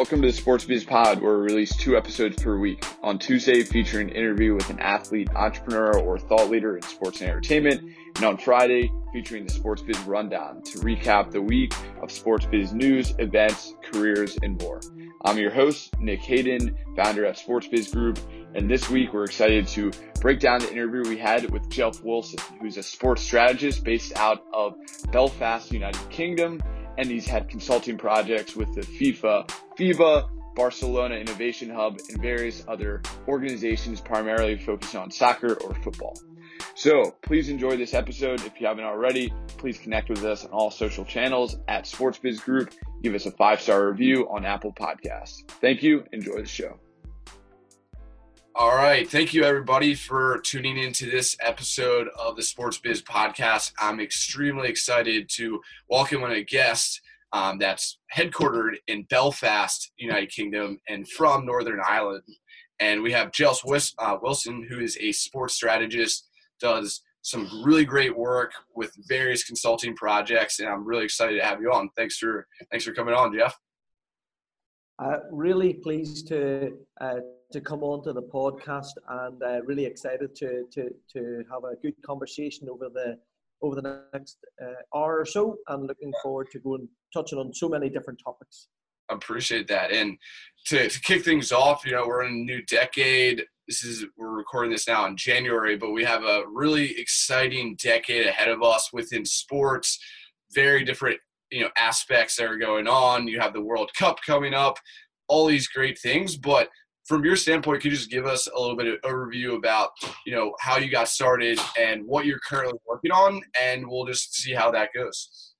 Welcome to the Sports Biz Pod, where we release two episodes per week. On Tuesday, featuring an interview with an athlete, entrepreneur, or thought leader in sports and entertainment. And on Friday, featuring the Sports Biz Rundown to recap the week of sports biz news, events, careers, and more. I'm your host, Nick Hayden, founder at Sports Biz Group. And this week, we're excited to break down the interview we had with Jeff Wilson, who's a sports strategist based out of Belfast, United Kingdom and he's had consulting projects with the FIFA, FIBA, Barcelona Innovation Hub, and various other organizations primarily focused on soccer or football. So please enjoy this episode. If you haven't already, please connect with us on all social channels at SportsBiz Group. Give us a five star review on Apple Podcasts. Thank you. Enjoy the show. All right. Thank you, everybody, for tuning into this episode of the Sports Biz Podcast. I'm extremely excited to welcome on a guest um, that's headquartered in Belfast, United Kingdom, and from Northern Ireland. And we have Jeff uh, Wilson, who is a sports strategist, does some really great work with various consulting projects, and I'm really excited to have you on. Thanks for thanks for coming on, Jeff. Uh, really pleased to uh, to come on to the podcast and uh, really excited to, to, to have a good conversation over the over the next uh, hour or so and looking forward to going touching on so many different topics. Appreciate that. And to, to kick things off, you know, we're in a new decade. This is we're recording this now in January, but we have a really exciting decade ahead of us within sports. Very different, you know, aspects that are going on. You have the World Cup coming up, all these great things, but from your standpoint, could you just give us a little bit of overview about, you know, how you got started and what you're currently working on, and we'll just see how that goes.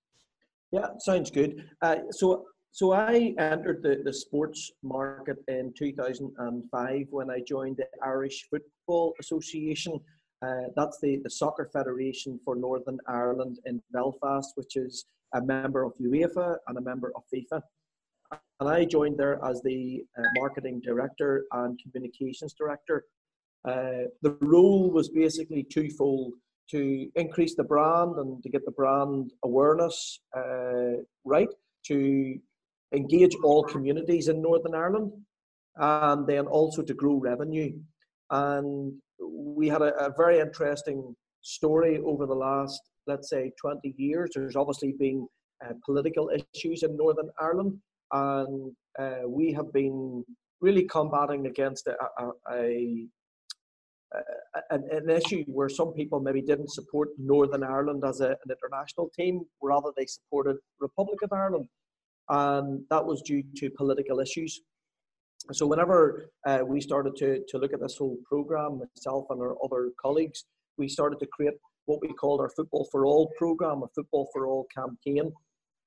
Yeah, sounds good. Uh, so, so I entered the, the sports market in 2005 when I joined the Irish Football Association. Uh, that's the, the soccer federation for Northern Ireland in Belfast, which is a member of UEFA and a member of FIFA and I joined there as the uh, marketing director and communications director. Uh, the role was basically twofold to increase the brand and to get the brand awareness uh, right, to engage all communities in Northern Ireland, and then also to grow revenue. And we had a, a very interesting story over the last, let's say, 20 years. There's obviously been uh, political issues in Northern Ireland, and uh, we have been really combating against a, a, a, an, an, issue where some people maybe didn't support Northern Ireland as an international team, rather they supported Republic of Ireland, and that was due to political issues. So whenever uh, we started to, to look at this whole program, myself and our other colleagues, we started to create what we called our Football for All program, a Football for All campaign,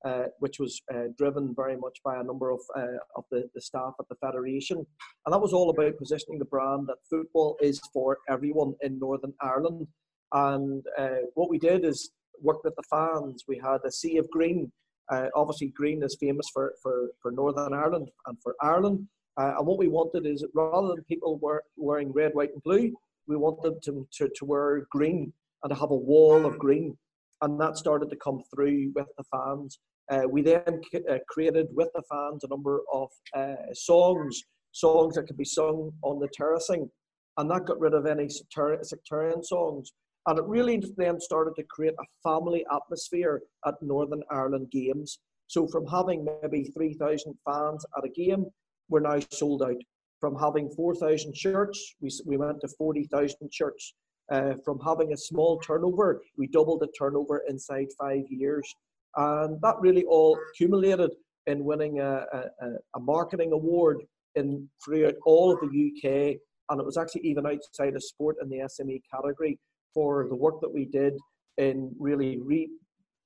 uh, which was uh, driven very much by a number of, uh, of the, the staff at the Federation. And that was all about positioning the brand that football is for everyone in Northern Ireland. And uh, what we did is work with the fans. We had a sea of green. Uh, obviously, green is famous for, for, for Northern Ireland and for Ireland. and what we wanted is rather than people wear, wearing red, white, and blue, we wanted them to, to wear green and to have a wall of green and that started to come through with the fans. Uh, we then uh, created with the fans a number of uh, songs, songs that could be sung on the terracing, and that got rid of any sectarian songs. And it really then started to create a family atmosphere at Northern Ireland games. So from having maybe 3,000 fans at a game, we're now sold out. From having 4,000 shirts, we, we went to 40,000 shirts. Uh, from having a small turnover, we doubled the turnover inside five years. And that really all accumulated in winning a, a, a marketing award in throughout all of the UK. And it was actually even outside of sport in the SME category for the work that we did in really re,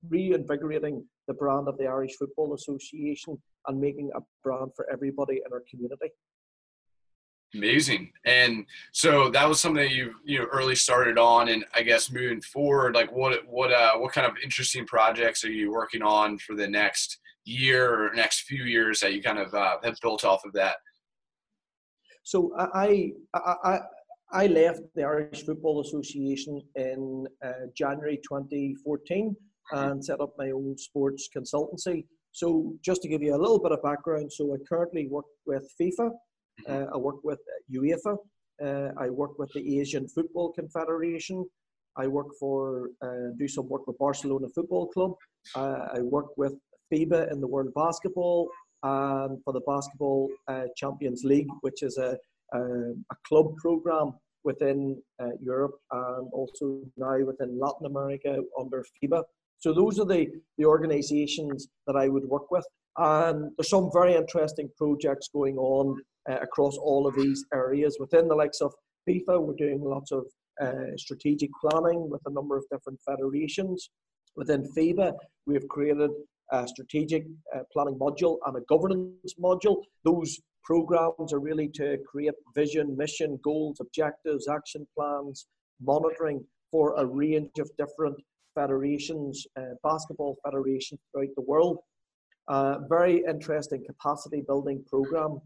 reinvigorating the brand of the Irish Football Association and making a brand for everybody in our community. Amazing. And so that was something that you you know early started on and I guess moving forward like what what uh what kind of interesting projects are you working on for the next year or next few years that you kind of uh, have built off of that? So I I I, I left the Irish Football Association in uh, January 2014 and set up my own sports consultancy. So just to give you a little bit of background, so I currently work with FIFA uh, I work with UEFA. Uh, I work with the Asian Football Confederation. I work for, uh, do some work with Barcelona Football Club. I work with FIBA in the World Basketball and for the Basketball Champions League, which is a, a, a club program within uh, Europe and also now within Latin America under FIBA. So those are the, the organizations that I would work with. And there's some very interesting projects going on uh, across all of these areas. Within the likes of FIFA, we're doing lots of uh, strategic planning with a number of different federations. Within FIBA, we have created a strategic uh, planning module and a governance module. Those programs are really to create vision, mission, goals, objectives, action plans, monitoring for a range of different federations, uh, basketball federations throughout the world. Uh, very interesting capacity building program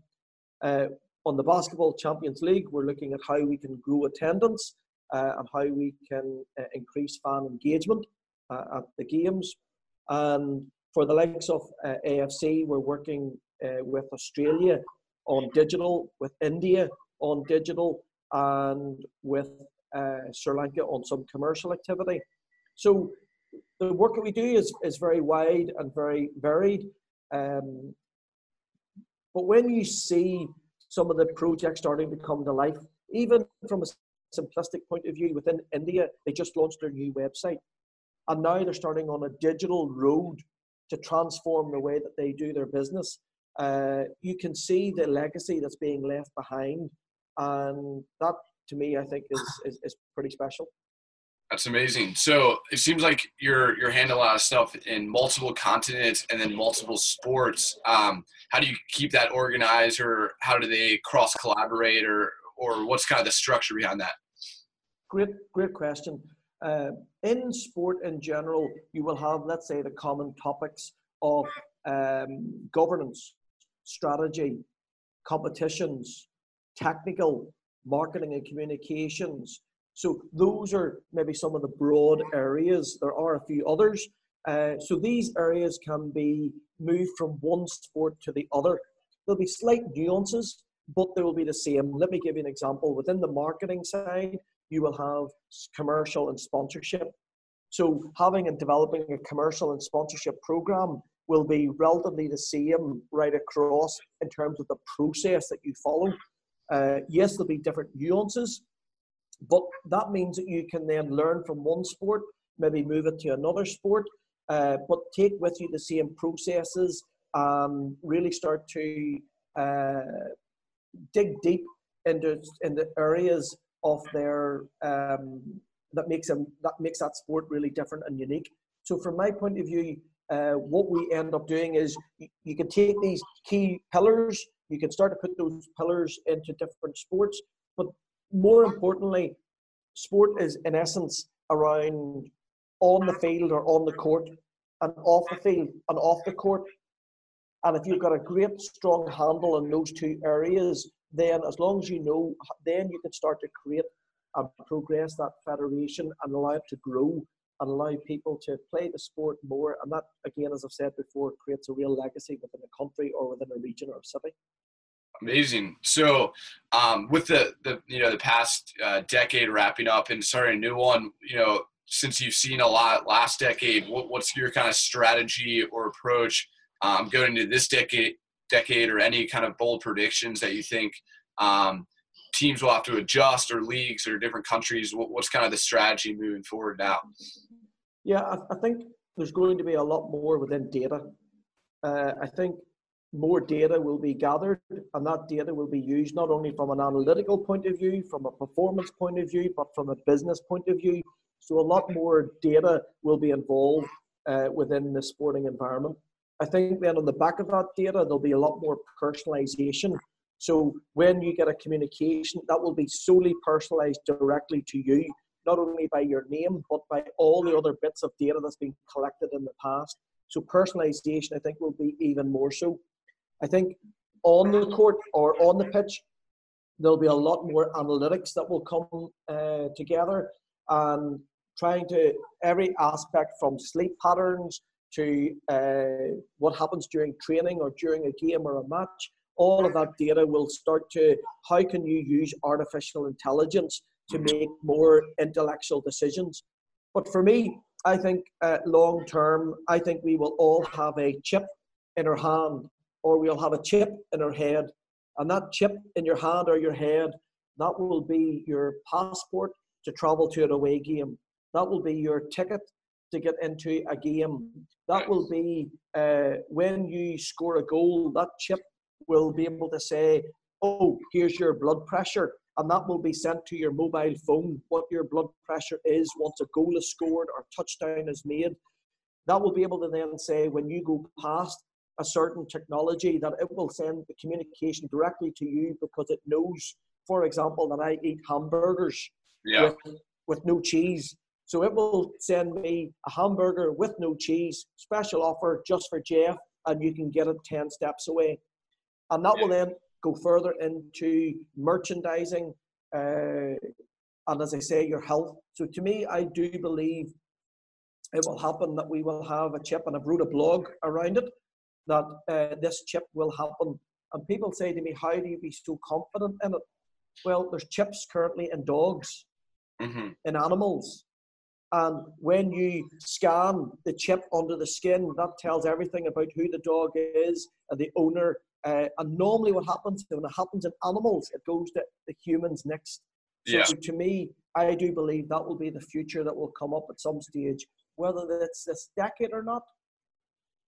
uh, on the Basketball Champions League, we're looking at how we can grow attendance uh, and how we can uh, increase fan engagement uh, at the games. And for the likes of uh, AFC, we're working uh, with Australia on digital, with India on digital, and with Sri Lanka on some commercial activity. So the work that we do is, is very wide and very varied. Um, but when you see some of the projects starting to come to life, even from a simplistic point of view, within India, they just launched their new website. And now they're starting on a digital road to transform the way that they do their business. Uh, you can see the legacy that's being left behind. And that, to me, I think is, is, is pretty special. That's amazing. So it seems like you're you're handling a lot of stuff in multiple continents and then multiple sports. Um, how do you keep that organized, or how do they cross collaborate, or or what's kind of the structure behind that? Great, great question. Uh, in sport in general, you will have, let's say, the common topics of um, governance, strategy, competitions, technical, marketing and communications, so those are maybe some of the broad areas. There are a few others. Uh, so these areas can be moved from one sport to the other. There'll be slight nuances, but they will be the same. Let me give you an example. Within the marketing side, you will have commercial and sponsorship. So having and developing a commercial and sponsorship program will be relatively the same right across in terms of the process that you follow. Uh, yes, there'll be different nuances, but that means that you can then learn from one sport, maybe move it to another sport, uh, but take with you the same processes and really start to uh, dig deep into in the areas of their um, that makes them that makes that sport really different and unique. So from my point of view, uh, what we end up doing is you, you, can take these key pillars, you can start to put those pillars into different sports, but more importantly, sport is in essence around on the field or on the court and off the field and off the court. And if you've got a great strong handle in those two areas, then as long as you know, then you can start to create and progress that federation and allow it to grow and allow people to play the sport more. And that, again, as I've said before, creates a real legacy within a country or within a region or a city. Amazing. So, um, with the the you know the past uh, decade wrapping up and starting a new one, you know, since you've seen a lot last decade, what, what's your kind of strategy or approach um, going into this decade? Decade or any kind of bold predictions that you think um, teams will have to adjust or leagues or different countries? What, what's kind of the strategy moving forward now? Yeah, I, I think there's going to be a lot more within data. Uh, I think more data will be gathered, and that data will be used not only from an analytical point of view, from a performance point of view, but from a business point of view. So a lot more data will be involved uh, within the sporting environment. I think then on the back of that data, there'll be a lot more personalization. So when you get a communication, that will be solely personalized directly to you, not only by your name, but by all the other bits of data that's been collected in the past. So personalization, I think, will be even more so. I think on the court or on the pitch, there'll be a lot more analytics that will come uh, together and trying to every aspect from sleep patterns to uh, what happens during training or during a game or a match. All of that data will start to how can you use artificial intelligence to make more intellectual decisions. But for me, I think uh, long term, I think we will all have a chip in our hand or we'll have a chip in our head. And that chip in your hand or your head, that will be your passport to travel to an away game. That will be your ticket to get into a game. That will be uh, when you score a goal, that chip will be able to say, oh, here's your blood pressure. And that will be sent to your mobile phone, what your blood pressure is once a goal is scored or touchdown is made. That will be able to then say, when you go past a certain technology that it will send the communication directly to you because it knows, for example, that I eat hamburgers yeah. with, with no cheese. So it will send me a hamburger with no cheese, special offer just for Jeff, and you can get it 10 steps away. And that yeah. will then go further into merchandising uh, and, as I say, your health. So to me, I do believe it will happen that we will have a chip, and I've wrote a blog around it that uh, this chip will happen. And people say to me, How do you be so confident in it? Well, there's chips currently in dogs, mm-hmm. in animals. And when you scan the chip under the skin, that tells everything about who the dog is and the owner. Uh, and normally, what happens when it happens in animals, it goes to the humans next. So yeah. to me, I do believe that will be the future that will come up at some stage. Whether it's this decade or not,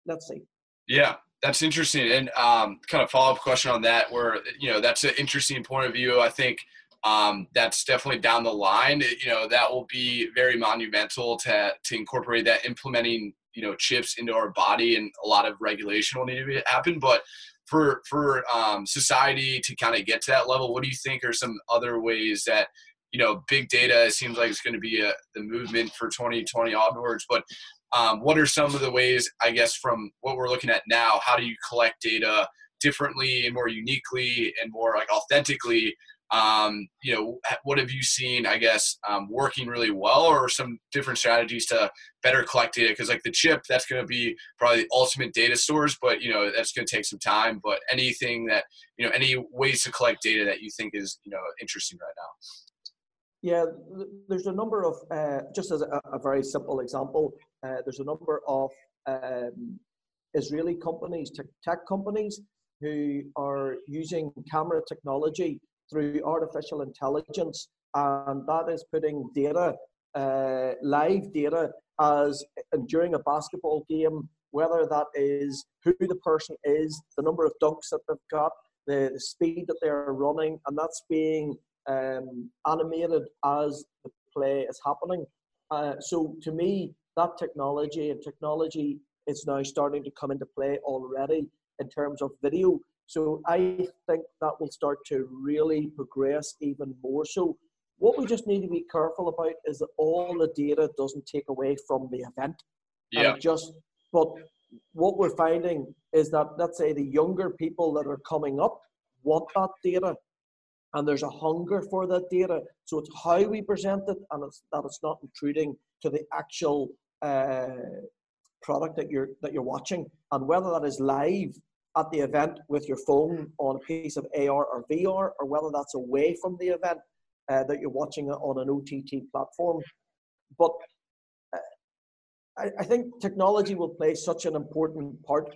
let's see. Yeah, that's interesting. And um, kind of follow up question on that, where you know that's an interesting point of view. I think um, that's definitely down the line. You know that will be very monumental to to incorporate that implementing you know chips into our body, and a lot of regulation will need to happen. But for for um, society to kind of get to that level, what do you think are some other ways that you know big data seems like it's going to be a, the movement for 2020 onwards? But um, what are some of the ways, I guess, from what we're looking at now? How do you collect data differently and more uniquely and more like authentically? Um, you know, what have you seen, I guess, um, working really well, or some different strategies to better collect data? Because like the chip, that's going to be probably the ultimate data source, but you know that's going to take some time. But anything that you know, any ways to collect data that you think is you know interesting right now? Yeah, there's a number of, uh, just as a, a, very simple example, uh, there's a number of um, Israeli companies, tech, companies, who are using camera technology through artificial intelligence, and that is putting data, uh, live data, as during a basketball game, whether that is who the person is, the number of dunks that they've got, the, the speed that they're running, and that's being um, animated as the play is happening. Uh, so to me, that technology and technology is now starting to come into play already in terms of video. So I think that will start to really progress even more so. What we just need to be careful about is that all the data doesn't take away from the event. Yeah. just but what we're finding is that let's say the younger people that are coming up want that data and there's a hunger for that data. So it's how we present it, and it's that it's not intruding to the actual uh, product that you're that you're watching, and whether that is live at the event with your phone on a piece of AR or VR, or whether that's away from the event uh, that you're watching on an OTT platform. But uh, I, I think technology will play such an important part,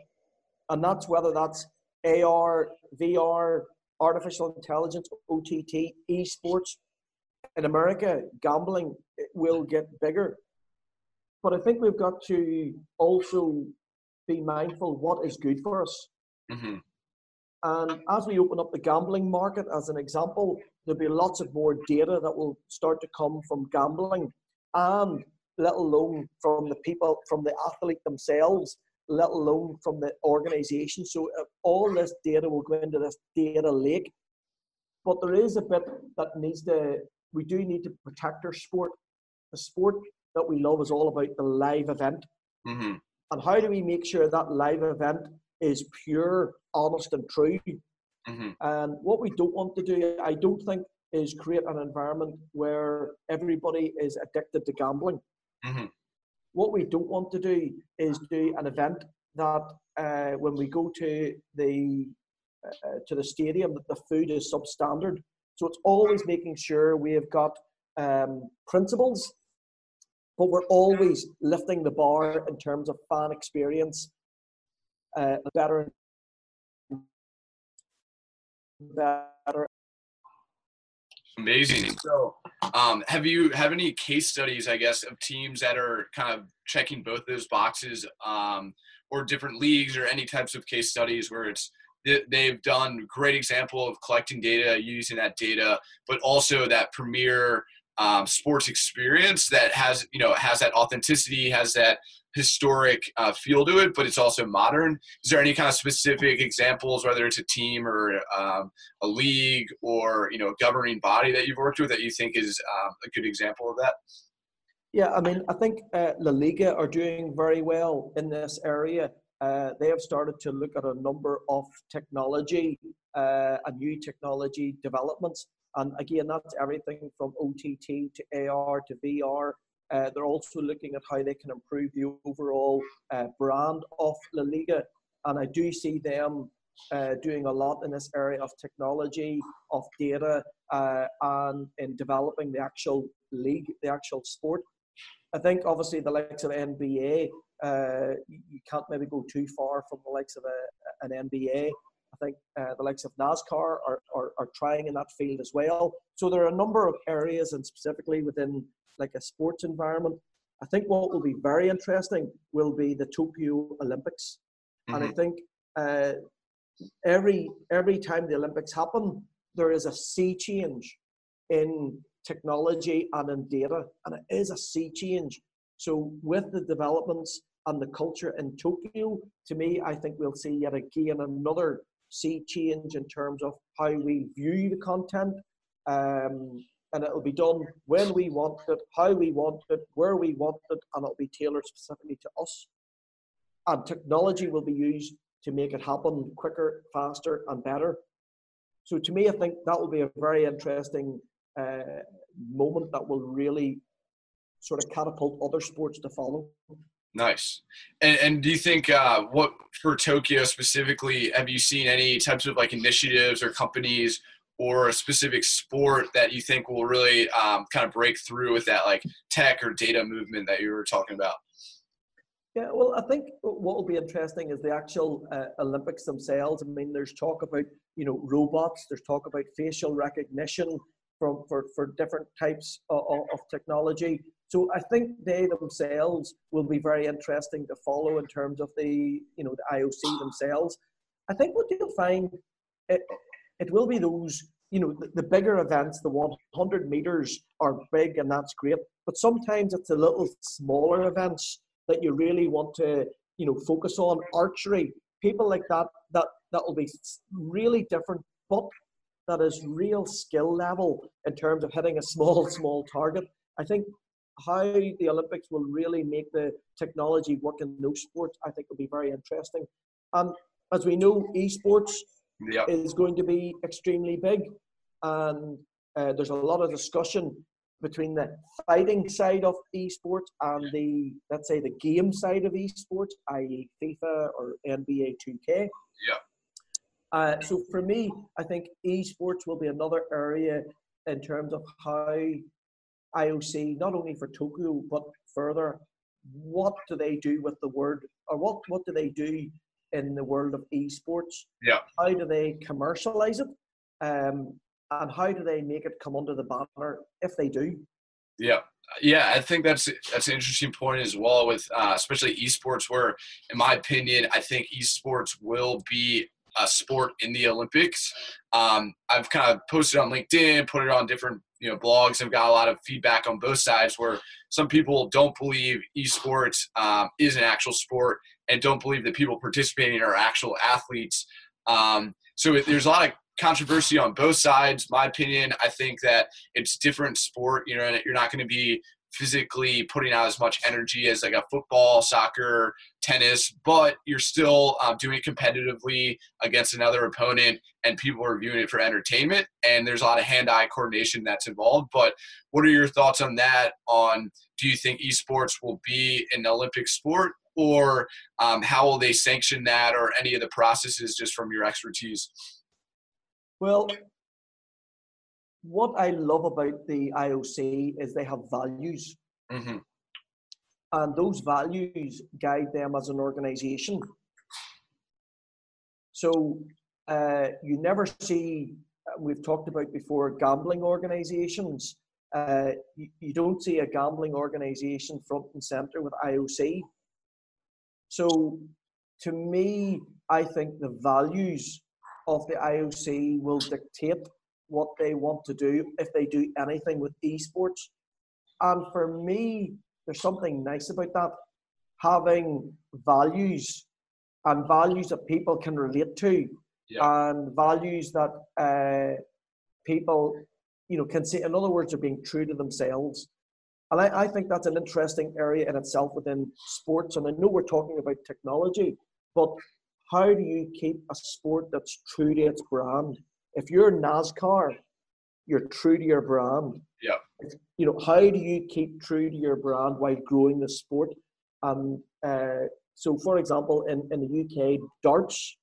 and that's whether that's AR, VR, artificial intelligence, OTT, esports. In America, gambling will get bigger. but I think we've got to also be mindful what is good for us. Mm-hmm. And as we open up the gambling market, as an example, there'll be lots of more data that will start to come from gambling, and let alone from the people, from the athlete themselves, let alone from the organization. So uh, all this data will go into this data lake. But there is a bit that needs to, we do need to protect our sport. The sport that we love is all about the live event. Mm-hmm. And how do we make sure that live event is pure, honest, and true? Mm-hmm. And what we don't want to do, I don't think, is create an environment where everybody is addicted to gambling. Mm-hmm. What we don't want to do is do an event that uh, when we go to the uh, to the stadium that the food is substandard. So it's always making sure we have got um, principles but we're always lifting the bar in terms of fan experience. Uh, better, better. Amazing. So, um, have you have any case studies, I guess, of teams that are kind of checking both those boxes, um, or different leagues, or any types of case studies where it's they've done great example of collecting data, using that data, but also that premier um, sports experience that has you know has that authenticity, has that historic uh, feel to it, but it's also modern. Is there any kind of specific examples, whether it's a team or um, a league or you know a governing body that you've worked with that you think is uh, a good example of that? Yeah, I mean, I think uh, La Liga are doing very well in this area. Uh, they have started to look at a number of technology uh, and new technology developments and again, that's everything from OTT to AR to VR. Uh, they're also looking at how they can improve the overall uh, brand of La Liga. And I do see them uh, doing a lot in this area of technology, of data, uh, and in developing the actual league, the actual sport. I think obviously the likes of NBA, uh, you can't maybe go too far from the likes of a, an NBA. I think uh, the likes of NASCAR are, are, are trying in that field as well. So there are a number of areas, and specifically within like a sports environment. I think what will be very interesting will be the Tokyo Olympics, mm-hmm. and I mm-hmm. think uh, every every time the Olympics happen, there is a sea change in technology and in data, and it is a sea change. So with the developments and the culture in Tokyo, to me, I think we'll see yet again another sea change in terms of how we view the content. Um, and it'll be done when we want it, how we want it, where we want it, and it'll be tailored specifically to us. And technology will be used to make it happen quicker, faster, and better. So to me, I think that will be a very interesting uh, moment that will really sort of catapult other sports to follow. Nice. And, and do you think uh, what for Tokyo specifically? Have you seen any types of like initiatives or companies or a specific sport that you think will really um, kind of break through with that like tech or data movement that you were talking about? Yeah, well, I think what will be interesting is the actual uh, Olympics themselves. I mean, there's talk about you know robots. There's talk about facial recognition from for, for different types of, of technology. So I think they themselves will be very interesting to follow in terms of the you know the IOC themselves. I think what you'll find it will be those you know the, the bigger events, the 100 meters are big and that's great, but sometimes it's the little smaller events that you really want to you know focus on archery. People like that that that will be really different, but that is real skill level in terms of hitting a small small target. I think how the Olympics will really make the technology work in those sports, I think will be very interesting. And as we know, esports yep. is going to be extremely big, and uh, there's a lot of discussion between the fighting side of esports and the let's say the game side of esports, i.e., FIFA or NBA 2K. Yeah. Uh, so for me, I think esports will be another area in terms of how IOC, not only for Tokyo, but further, what do they do with the word, or what, what do they do in the world of esports? Yeah. How do they commercialize it? Um, and how do they make it come under the banner if they do? Yeah, yeah, I think that's that's an interesting point as well. With uh, especially esports, where in my opinion, I think esports will be a sport in the Olympics. Um, I've kind of posted on LinkedIn, put it on different you know blogs. I've got a lot of feedback on both sides where some people don't believe esports um, is an actual sport and don't believe that people participating are actual athletes. Um, so there's a lot of controversy on both sides. My opinion, I think that it's different sport. You know, you're not going to be physically putting out as much energy as like a football, soccer, tennis, but you're still uh, doing it competitively against another opponent, and people are viewing it for entertainment. And there's a lot of hand-eye coordination that's involved. But what are your thoughts on that? On do you think esports will be an Olympic sport? Or um, how will they sanction that, or any of the processes, just from your expertise? Well, what I love about the IOC is they have values. Mm-hmm. And those values guide them as an organization. So uh, you never see, uh, we've talked about before, gambling organizations. Uh, you, you, don't see a gambling organization front and center with IOC. So to me, I think the values of the IOC will dictate what they want to do if they do anything with esports. And for me, there's something nice about that. Having values and values that people can relate to yeah. and values that uh, people, you know, can say, in other words, are being true to themselves. And I, I think that's an interesting area in itself within sports. And I know we're talking about technology, but how do you keep a sport that's true to its brand? If you're NASCAR, you're true to your brand. Yeah. You know, how do you keep true to your brand while growing the sport? Um, uh, so, for example, in, in the UK, darts.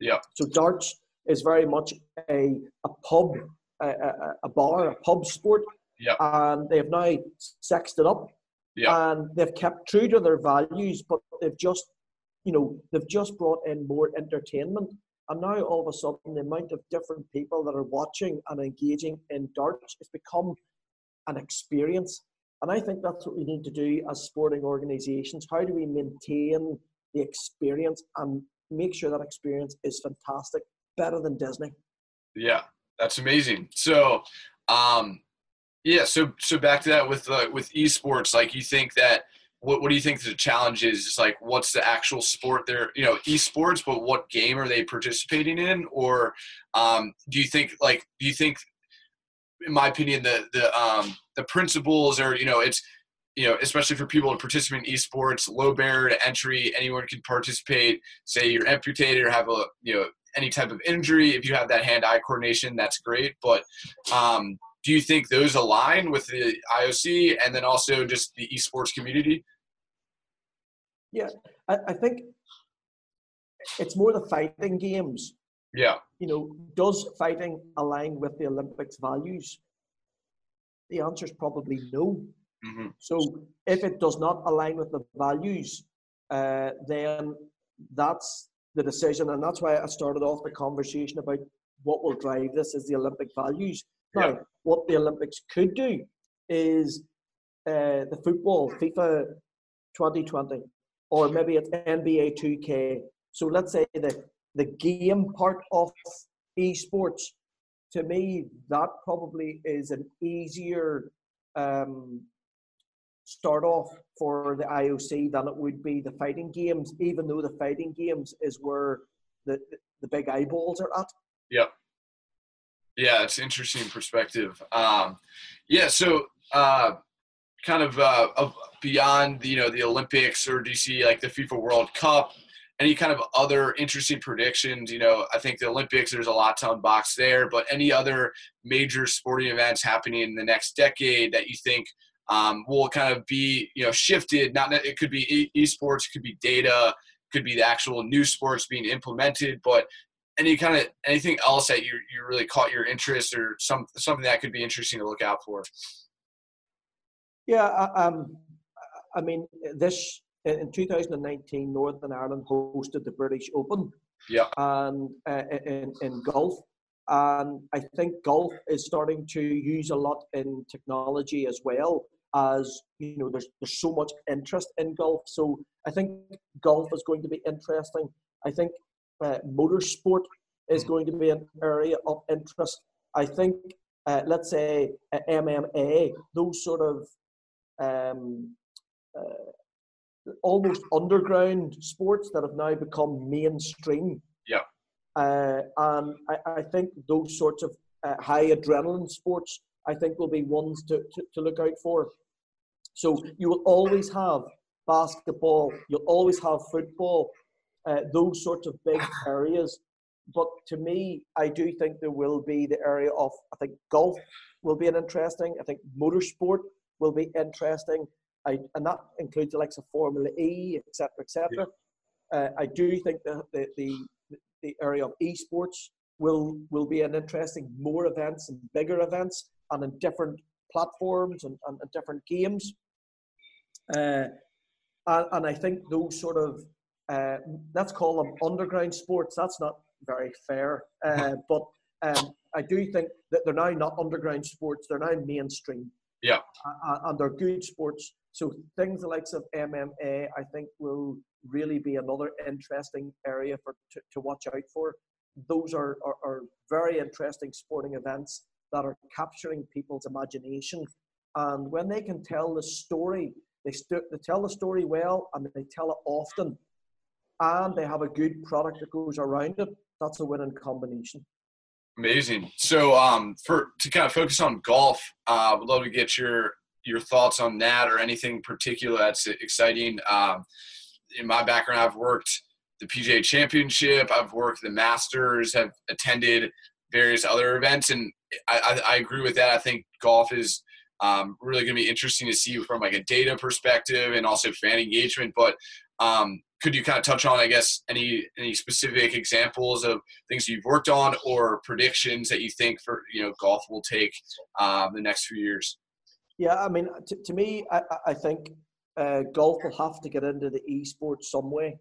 Yeah. So darts is very much a a pub, a, a, a bar, a pub sport. Yeah. And they have now sexed it up. Yeah. And they've kept true to their values, but they've just, you know, they've just brought in more entertainment and now all of a sudden, the amount of different people that are watching and engaging in darts has become an experience. And I think that's what we need to do as sporting organisations. How do we maintain the experience and make sure that experience is fantastic, better than Disney? Yeah, that's amazing. So, um, yeah, so so back to that with uh, with esports, like you think that what, what do you think the challenge is? Just like what's the actual sport they're you know esports, but what game are they participating in? Or um, do you think like do you think, in my opinion, the the um, the principles are you know it's you know especially for people to participate in esports, low barrier to entry, anyone can participate. Say you're amputated or have a you know any type of injury, if you have that hand-eye coordination, that's great. But um, do you think those align with the IOC and then also just the esports community? Yeah, I, I think it's more the fighting games. Yeah. You know, does fighting align with the Olympics values? The answer is probably no. Mm-hmm. So if it does not align with the values, uh, then that's the decision, and that's why I started off the conversation about what will drive this is the Olympic values. Now, yeah. what the Olympics could do is uh, the football, FIFA 2020, or maybe it's NBA 2K. So let's say the, the game part of esports, to me, that probably is an easier um, start off for the IOC than it would be the fighting games, even though the fighting games is where the, the big eyeballs are at. Yep. Yeah, it's interesting perspective. Um, yeah, so uh, kind of, uh, of beyond you know the Olympics or see like the FIFA World Cup? Any kind of other interesting predictions? You know, I think the Olympics there's a lot to unbox there, but any other major sporting events happening in the next decade that you think um, will kind of be you know shifted? Not it could be esports, it could be data, could be the actual new sports being implemented, but any kind of anything else that you you really caught your interest or some something that could be interesting to look out for? Yeah, um, I mean this in 2019, Northern Ireland hosted the British Open. Yeah. And uh, in in golf, and I think golf is starting to use a lot in technology as well as you know there's there's so much interest in golf so i think golf is going to be interesting i think uh, motorsport is mm. going to be an area of interest i think uh, let's say uh, mma those sort of um, uh, almost underground sports that have now become mainstream yeah uh, and I, I, think those sorts of uh, high adrenaline sports I think will be ones to, to, to look out for. So you will always have basketball, you'll always have football, uh, those sorts of big areas. But to me, I do think there will be the area of, I think golf will be an interesting, I think motorsport will be interesting. I, and that includes the likes of Formula E, etc., etc. Yeah. Uh, I do think that the, the, the area of esports will will be an interesting more events and bigger events and in different platforms and, and, and different games. Uh, and, and, I think those sort of uh, let's call them underground sports. That's not very fair, uh, but um, I do think that they're now not underground sports. They're now mainstream. Yeah, and they're good sports. So things like of MMA, I think, will really be another interesting area for to, to watch out for. Those are, are, are very interesting sporting events that are capturing people's imagination. And when they can tell the story, they, st- they tell the story well and they tell it often, and they have a good product that goes around it, that's a winning combination. Amazing. So, um, for to kind of focus on golf, I uh, would love to get your your thoughts on that or anything particular that's exciting. Um, in my background, I've worked the PGA Championship, I've worked the Masters, have attended various other events, and I, I, I agree with that. I think golf is um, really going to be interesting to see from like a data perspective and also fan engagement. But um, could you kind of touch on, I guess, any any specific examples of things you've worked on or predictions that you think for you know golf will take um, the next few years? Yeah, I mean, to, to me, I, I think uh, golf will have to get into the esports some way.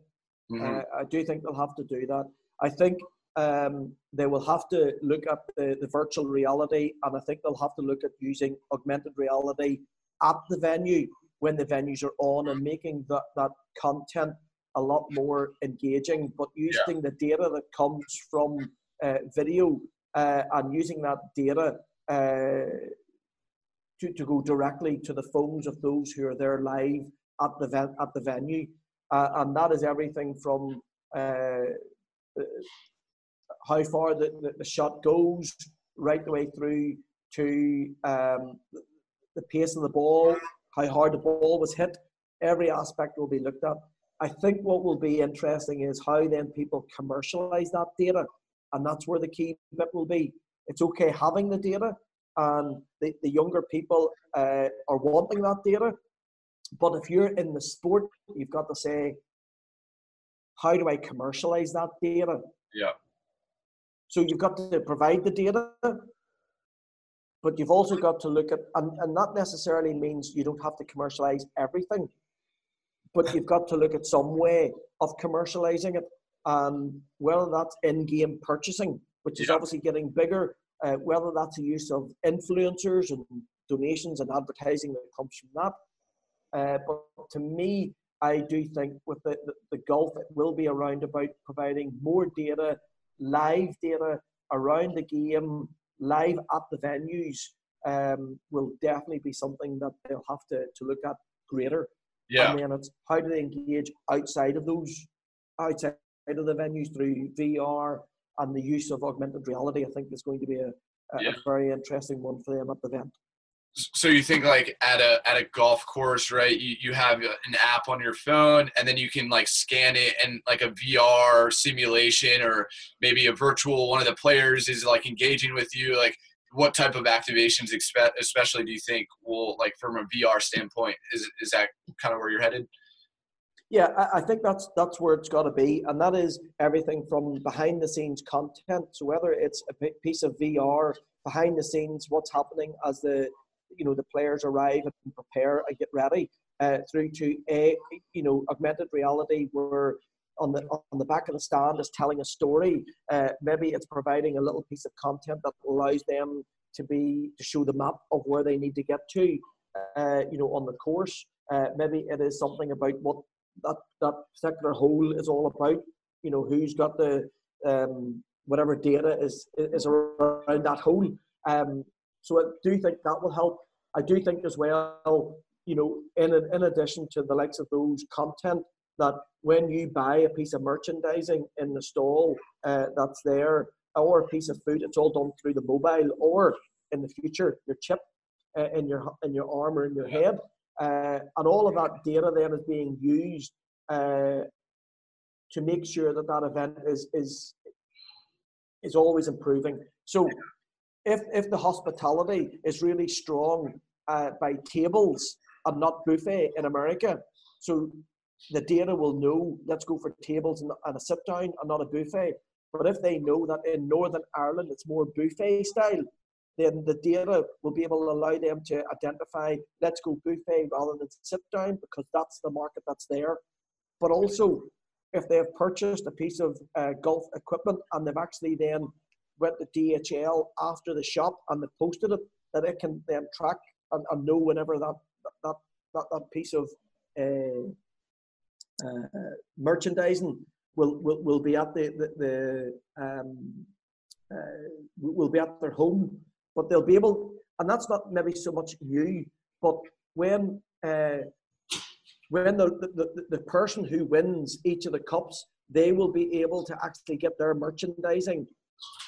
Mm-hmm. Uh, I do think they'll have to do that. I think um, they will have to look at the, the virtual reality, and I think they'll have to look at using augmented reality at the venue when the venues are on and making that, that content a lot more engaging, but using yeah. the data that comes from uh, video uh, and using that data uh, to, to go directly to the phones of those who are there live at the, ven- at the venue. Uh, and that is everything from uh, how far the, the, the, shot goes right the way through to um, the pace of the ball, how hard the ball was hit. Every aspect will be looked at. I think what will be interesting is how then people commercialize that data, and that's where the key bit will be. It's okay having the data, and the, the younger people uh, are wanting that data. But if you're in the sport, you've got to say, how do I commercialize that data? Yeah. So you've got to provide the data, but you've also got to look at, and, and that necessarily means you don't have to commercialize everything, but you've got to look at some way of commercializing it. And whether that's in game purchasing, which is yeah. obviously getting bigger, uh, whether that's the use of influencers and donations and advertising that comes from that. Uh, but to me, I do think with the, the, the golf, it will be around about providing more data live data around the game, live at the venues, um, will definitely be something that they'll have to, to look at greater. Yeah. And then it's how do they engage outside of those, outside of the venues through VR and the use of augmented reality. I think is going to be a, a, yeah. a very interesting one for them at the event so you think like at a at a golf course right you, you have an app on your phone and then you can like scan it and like a vr simulation or maybe a virtual one of the players is like engaging with you like what type of activations especially do you think will like from a vr standpoint is is that kind of where you're headed? Yeah i think that's that's where it's got to be and that is everything from behind the scenes content so whether it's a piece of vr behind the scenes what's happening as the you know the players arrive and prepare and get ready uh, through to a you know augmented reality where on the on the back of the stand is telling a story. Uh, maybe it's providing a little piece of content that allows them to be to show the map of where they need to get to. Uh, you know, on the course. Uh, maybe it is something about what that that particular hole is all about. You know, who's got the um, whatever data is is around that hole. Um, so I do think that will help. I do think as well, you know, in in addition to the likes of those content, that when you buy a piece of merchandising in the stall uh, that's there, or a piece of food, it's all done through the mobile, or in the future, your chip uh, in your in your arm or in your head, uh, and all of that data then is being used uh, to make sure that that event is is is always improving. So, if if the hospitality is really strong uh, by tables and not buffet in America, so the data will know let's go for tables and, and a sit down and not a buffet. But if they know that in Northern Ireland it's more buffet style, then the data will be able to allow them to identify let's go buffet rather than sit down because that's the market that's there. But also, if they have purchased a piece of uh, golf equipment and they've actually then went to DHL after the shop and they posted it, that it can then track and, and know whenever that that that, that piece of uh, merchandising will, will will be at the the, the um, uh, will be at their home but they'll be able, and that's not maybe so much you, but when uh, when the, the, the person who wins each of the cups, they will be able to actually get their merchandising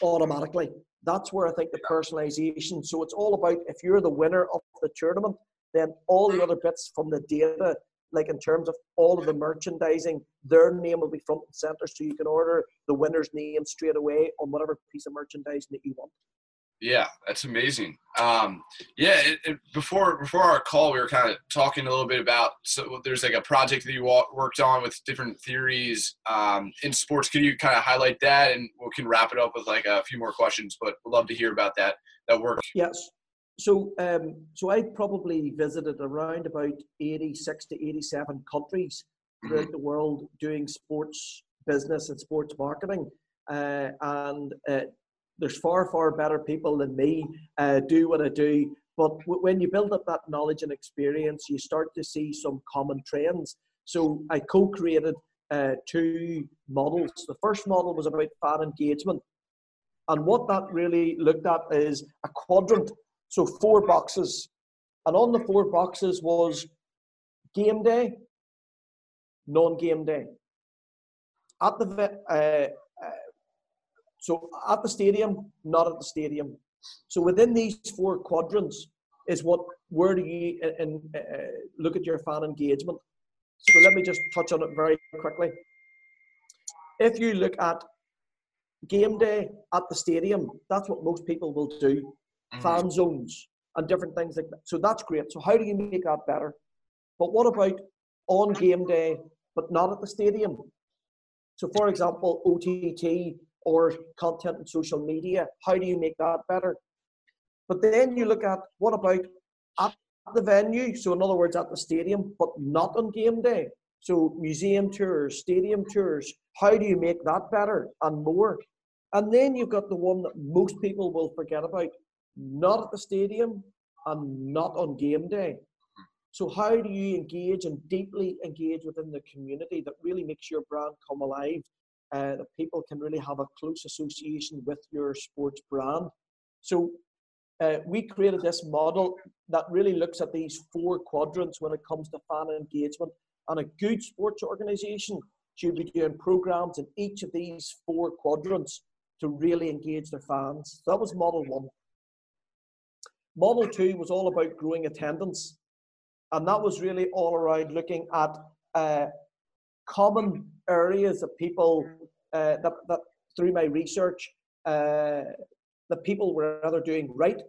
automatically. That's where I think the personalization. So it's all about if you're the winner of the tournament, then all the other bits from the data, like in terms of all of the merchandising, their name will be front and center, so you can order the winner's name straight away on whatever piece of merchandising that you want. Yeah, that's amazing. Um, yeah, it, it, before before our call, we were kind of talking a little bit about. So there's like a project that you worked on with different theories um, in sports. Could you kind of highlight that, and we can wrap it up with like a few more questions. But love to hear about that that work. Yes. So um, so I probably visited around about 86 to 87 countries throughout mm-hmm. the world doing sports business and sports marketing. Uh, and uh, there's far far better people than me uh, do what I do. But w- when you build up that knowledge and experience, you start to see some common trends. So I co-created uh, two models. The first model was about fan engagement, and what that really looked at is a quadrant. So four boxes, and on the four boxes was game day, non-game day. At the uh, so at the stadium, not at the stadium. So within these four quadrants is what where do you and uh, look at your fan engagement. So let me just touch on it very quickly. If you look at game day at the stadium, that's what most people will do. Mm-hmm. Fan zones and different things like that. So that's great. So how do you make that better? But what about on game day, but not at the stadium? So for example, OTT or content and social media. How do you make that better? But then you look at what about at the venue? So, in other words, at the stadium, but not on game day. So, museum tours, stadium tours. How do you make that better and more? And then you've got the one that most people will forget about not at the stadium and not on game day. So, how do you engage and deeply engage within the community that really makes your brand come alive uh, that people can really have a close association with your sports brand. So uh, we created this model that really looks at these four quadrants when it comes to fan engagement. And a good sports organization should be doing programs in each of these four quadrants to really engage their fans. that was model one. Model two was all about growing attendance. And that was really all around looking at uh, common areas that people uh, that, that through my research uh, that people were either doing right.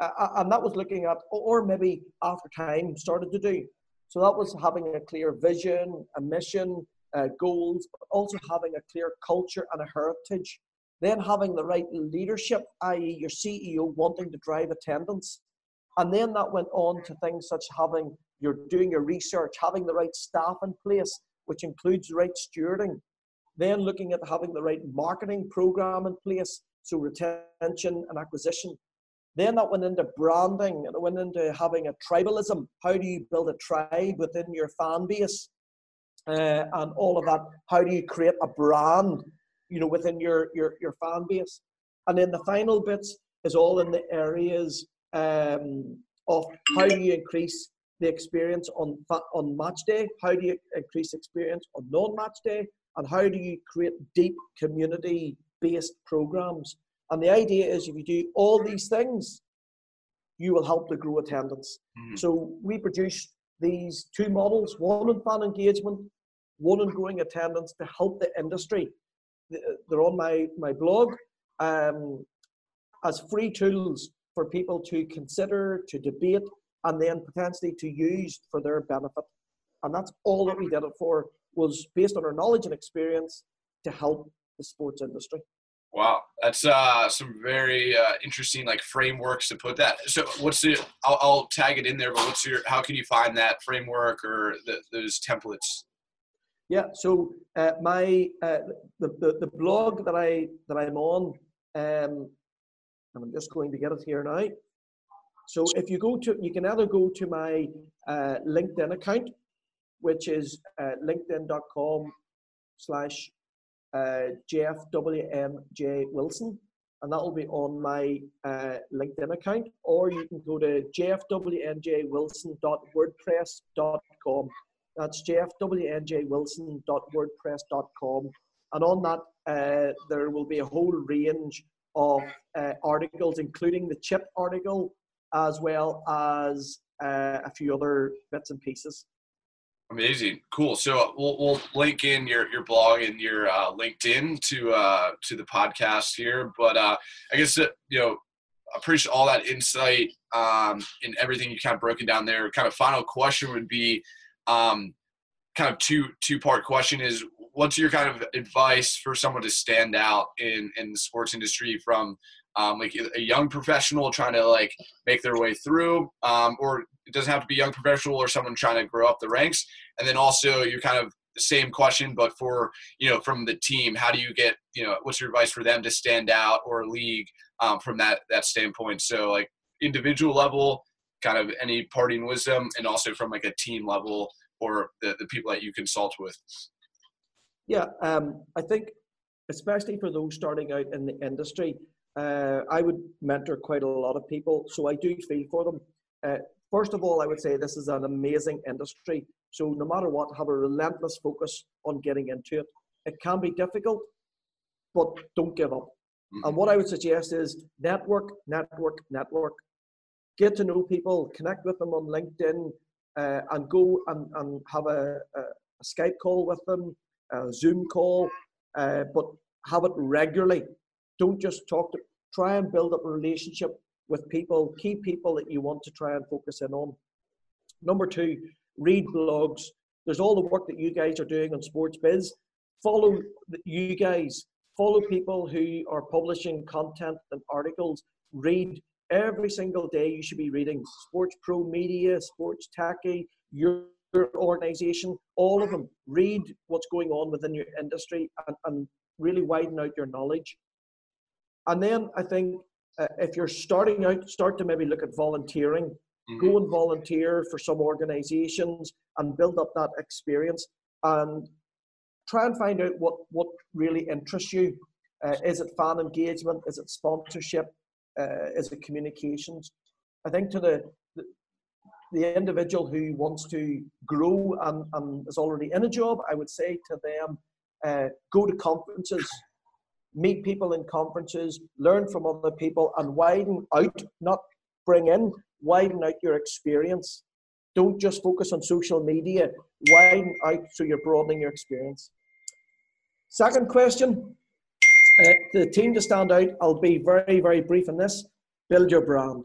And that was looking at or maybe after time started to do. So that was having a clear vision a mission uh, goals but also having a clear culture and a heritage then having the right leadership i.e your ceo wanting to drive attendance and then that went on to things such as having you're doing your research having the right staff in place which includes the right stewarding, then looking at having the right marketing program in place, so retention and acquisition. Then that went into branding and it went into having a tribalism. How do you build a tribe within your fan base? Uh, and all of that. How do you create a brand, you know, within your, your, your fan base? And then the final bits is all in the areas um, of how do you increase the experience on on match day? How do you increase experience on non-match day? And how do you create deep community-based programs? And the idea is if you do all these things, you will help to grow attendance. Mm-hmm. So we produce these two models, one on fan engagement, one on growing attendance to help the industry. They're on my, my blog um, as free tools for people to consider, to debate, and then potentially to use for their benefit. And that's all that we did it for, was based on our knowledge and experience to help the sports industry. Wow, that's uh, some very uh, interesting like frameworks to put that. So, what's the? I'll, I'll, tag it in there. But what's your? How can you find that framework or the, those templates? Yeah. So uh, my uh, the, the the blog that I that I'm on, um, and I'm just going to get it here now. So if you go to, you can either go to my uh, LinkedIn account, which is uh, linkedin.com slash uh, JFWNJ Wilson, and that will be on my uh, LinkedIn account, or you can go to jfwnjwilson.wordpress.com. That's jfwnjwilson.wordpress.com. And on that, uh, there will be a whole range of uh, articles, including the chip article, as well as uh, a few other bits and pieces. Amazing, cool. So we'll, we'll link in your, your blog and your uh, LinkedIn to uh, to the podcast here. But uh, I guess that, you know, appreciate all that insight um, and everything you kind of broken down there. Kind of final question would be, um, kind of two two part question is what's your kind of advice for someone to stand out in in the sports industry from um, like a young professional trying to like make their way through, um, or it doesn't have to be young professional or someone trying to grow up the ranks. And then also you kind of the same question, but for you know from the team, how do you get you know what's your advice for them to stand out or league um, from that that standpoint? So like individual level, kind of any parting wisdom, and also from like a team level or the, the people that you consult with. Yeah, um, I think especially for those starting out in the industry, uh, I would mentor quite a lot of people, so I do feel for them. Uh, first of all, I would say this is an amazing industry. So no matter what, have a relentless focus on getting into it. It can be difficult, but don't give up. Mm-hmm. And what I would suggest is network, network, network. Get to know people, connect with them on LinkedIn, uh, and go and, and have a, a, Skype call with them, a Zoom call, uh, but have it regularly don't just talk to, try and build up a relationship with people, key people that you want to try and focus in on. Number two, read blogs. There's all the work that you guys are doing on Sports Biz. Follow you guys. Follow people who are publishing content and articles. Read every single day. You should be reading Sports Pro Media, Sports Techie, your, your organization, all of them. Read what's going on within your industry and, and really widen out your knowledge. And then I think uh, if you're starting out, start to maybe look at volunteering. Mm-hmm. Go and volunteer for some organizations and build up that experience and try and find out what, what really interests you. Uh, is it fan engagement? Is it sponsorship? Uh, is communications? I think to the, the, the individual who wants to grow and, and is already in a job, I would say to them, uh, go to conferences, meet people in conferences, learn from other people, and widen out, not bring in, widen out your experience. Don't just focus on social media, widen out so you're broadening your experience. Second question uh, the team to stand out, I'll be very, very brief on this build your brand.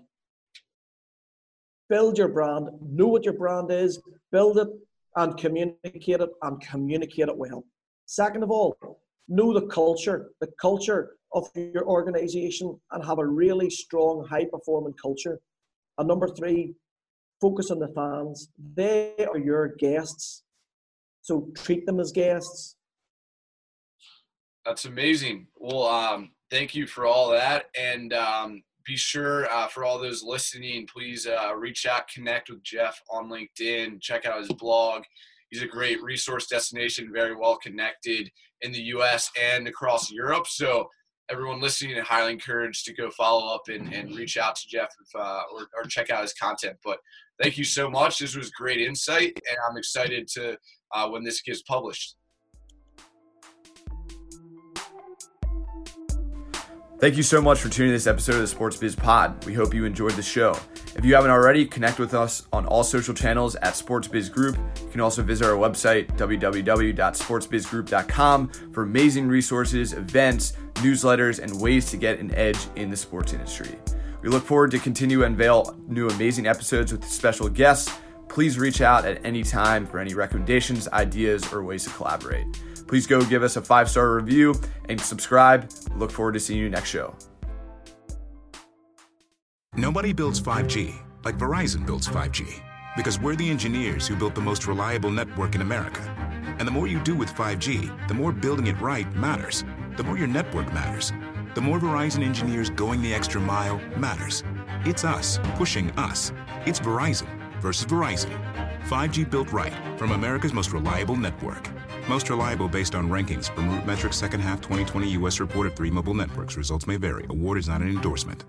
Build your brand, know what your brand is, build it and communicate it and communicate it well. Second of all, know the culture, the culture of your organization, and have a really strong, high performing culture. And number three, focus on the fans. They are your guests. So treat them as guests. That's amazing. Well, um, thank you for all that. And um, be sure uh, for all those listening, please uh, reach out, connect with Jeff on LinkedIn, check out his blog. He's a great resource destination, very well connected in the US and across Europe. So, everyone listening, I highly encouraged to go follow up and, and reach out to Jeff if, uh, or, or check out his content. But thank you so much. This was great insight, and I'm excited to uh, when this gets published. Thank you so much for tuning this episode of the Sports Biz Pod. We hope you enjoyed the show. If you haven't already, connect with us on all social channels at Sports Biz Group. You can also visit our website, www.sportsbizgroup.com, for amazing resources, events, newsletters, and ways to get an edge in the sports industry. We look forward to continue to unveil new amazing episodes with special guests. Please reach out at any time for any recommendations, ideas, or ways to collaborate. Please go give us a five star review and subscribe. Look forward to seeing you next show. Nobody builds 5G like Verizon builds 5G because we're the engineers who built the most reliable network in America. And the more you do with 5G, the more building it right matters. The more your network matters. The more Verizon engineers going the extra mile matters. It's us pushing us. It's Verizon versus Verizon. 5G built right from America's most reliable network. Most reliable based on rankings from RootMetrics second half 2020 U.S. report of three mobile networks. Results may vary. Award is not an endorsement.